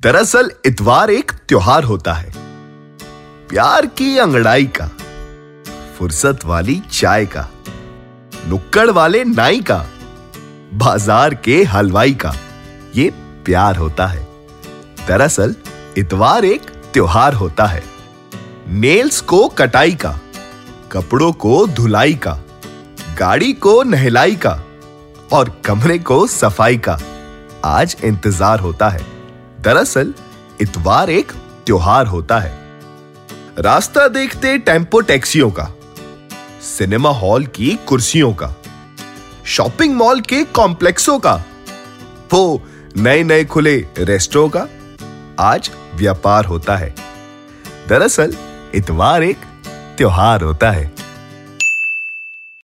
दरअसल इतवार एक त्योहार होता है। प्यार की अंगड़ाई का, फुर्सत वाली चाय का, नुक्कड़ वाले नाई का, बाज़ार के हलवाई का, ये प्यार होता है। दरअसल इतवार एक त्योहार होता है। नेल्स को कटाई का, कपड़ों को धुलाई का, गाड़ी को नहलाई का और कमरे को सफ़ाई का आज इंतज़ार होता है। दरअसल, इतवार एक त्योहार होता है। रास्ता देखते टेंपो टैक्सियों का, सिनेमा हॉल की कुर्सियों का, शॉपिंग मॉल के कॉम्प्लेक्सों का, वो नए नए खुले रेस्टोरों का आज व्यापार होता है। दरअसल, इतवार एक त्योहार होता है।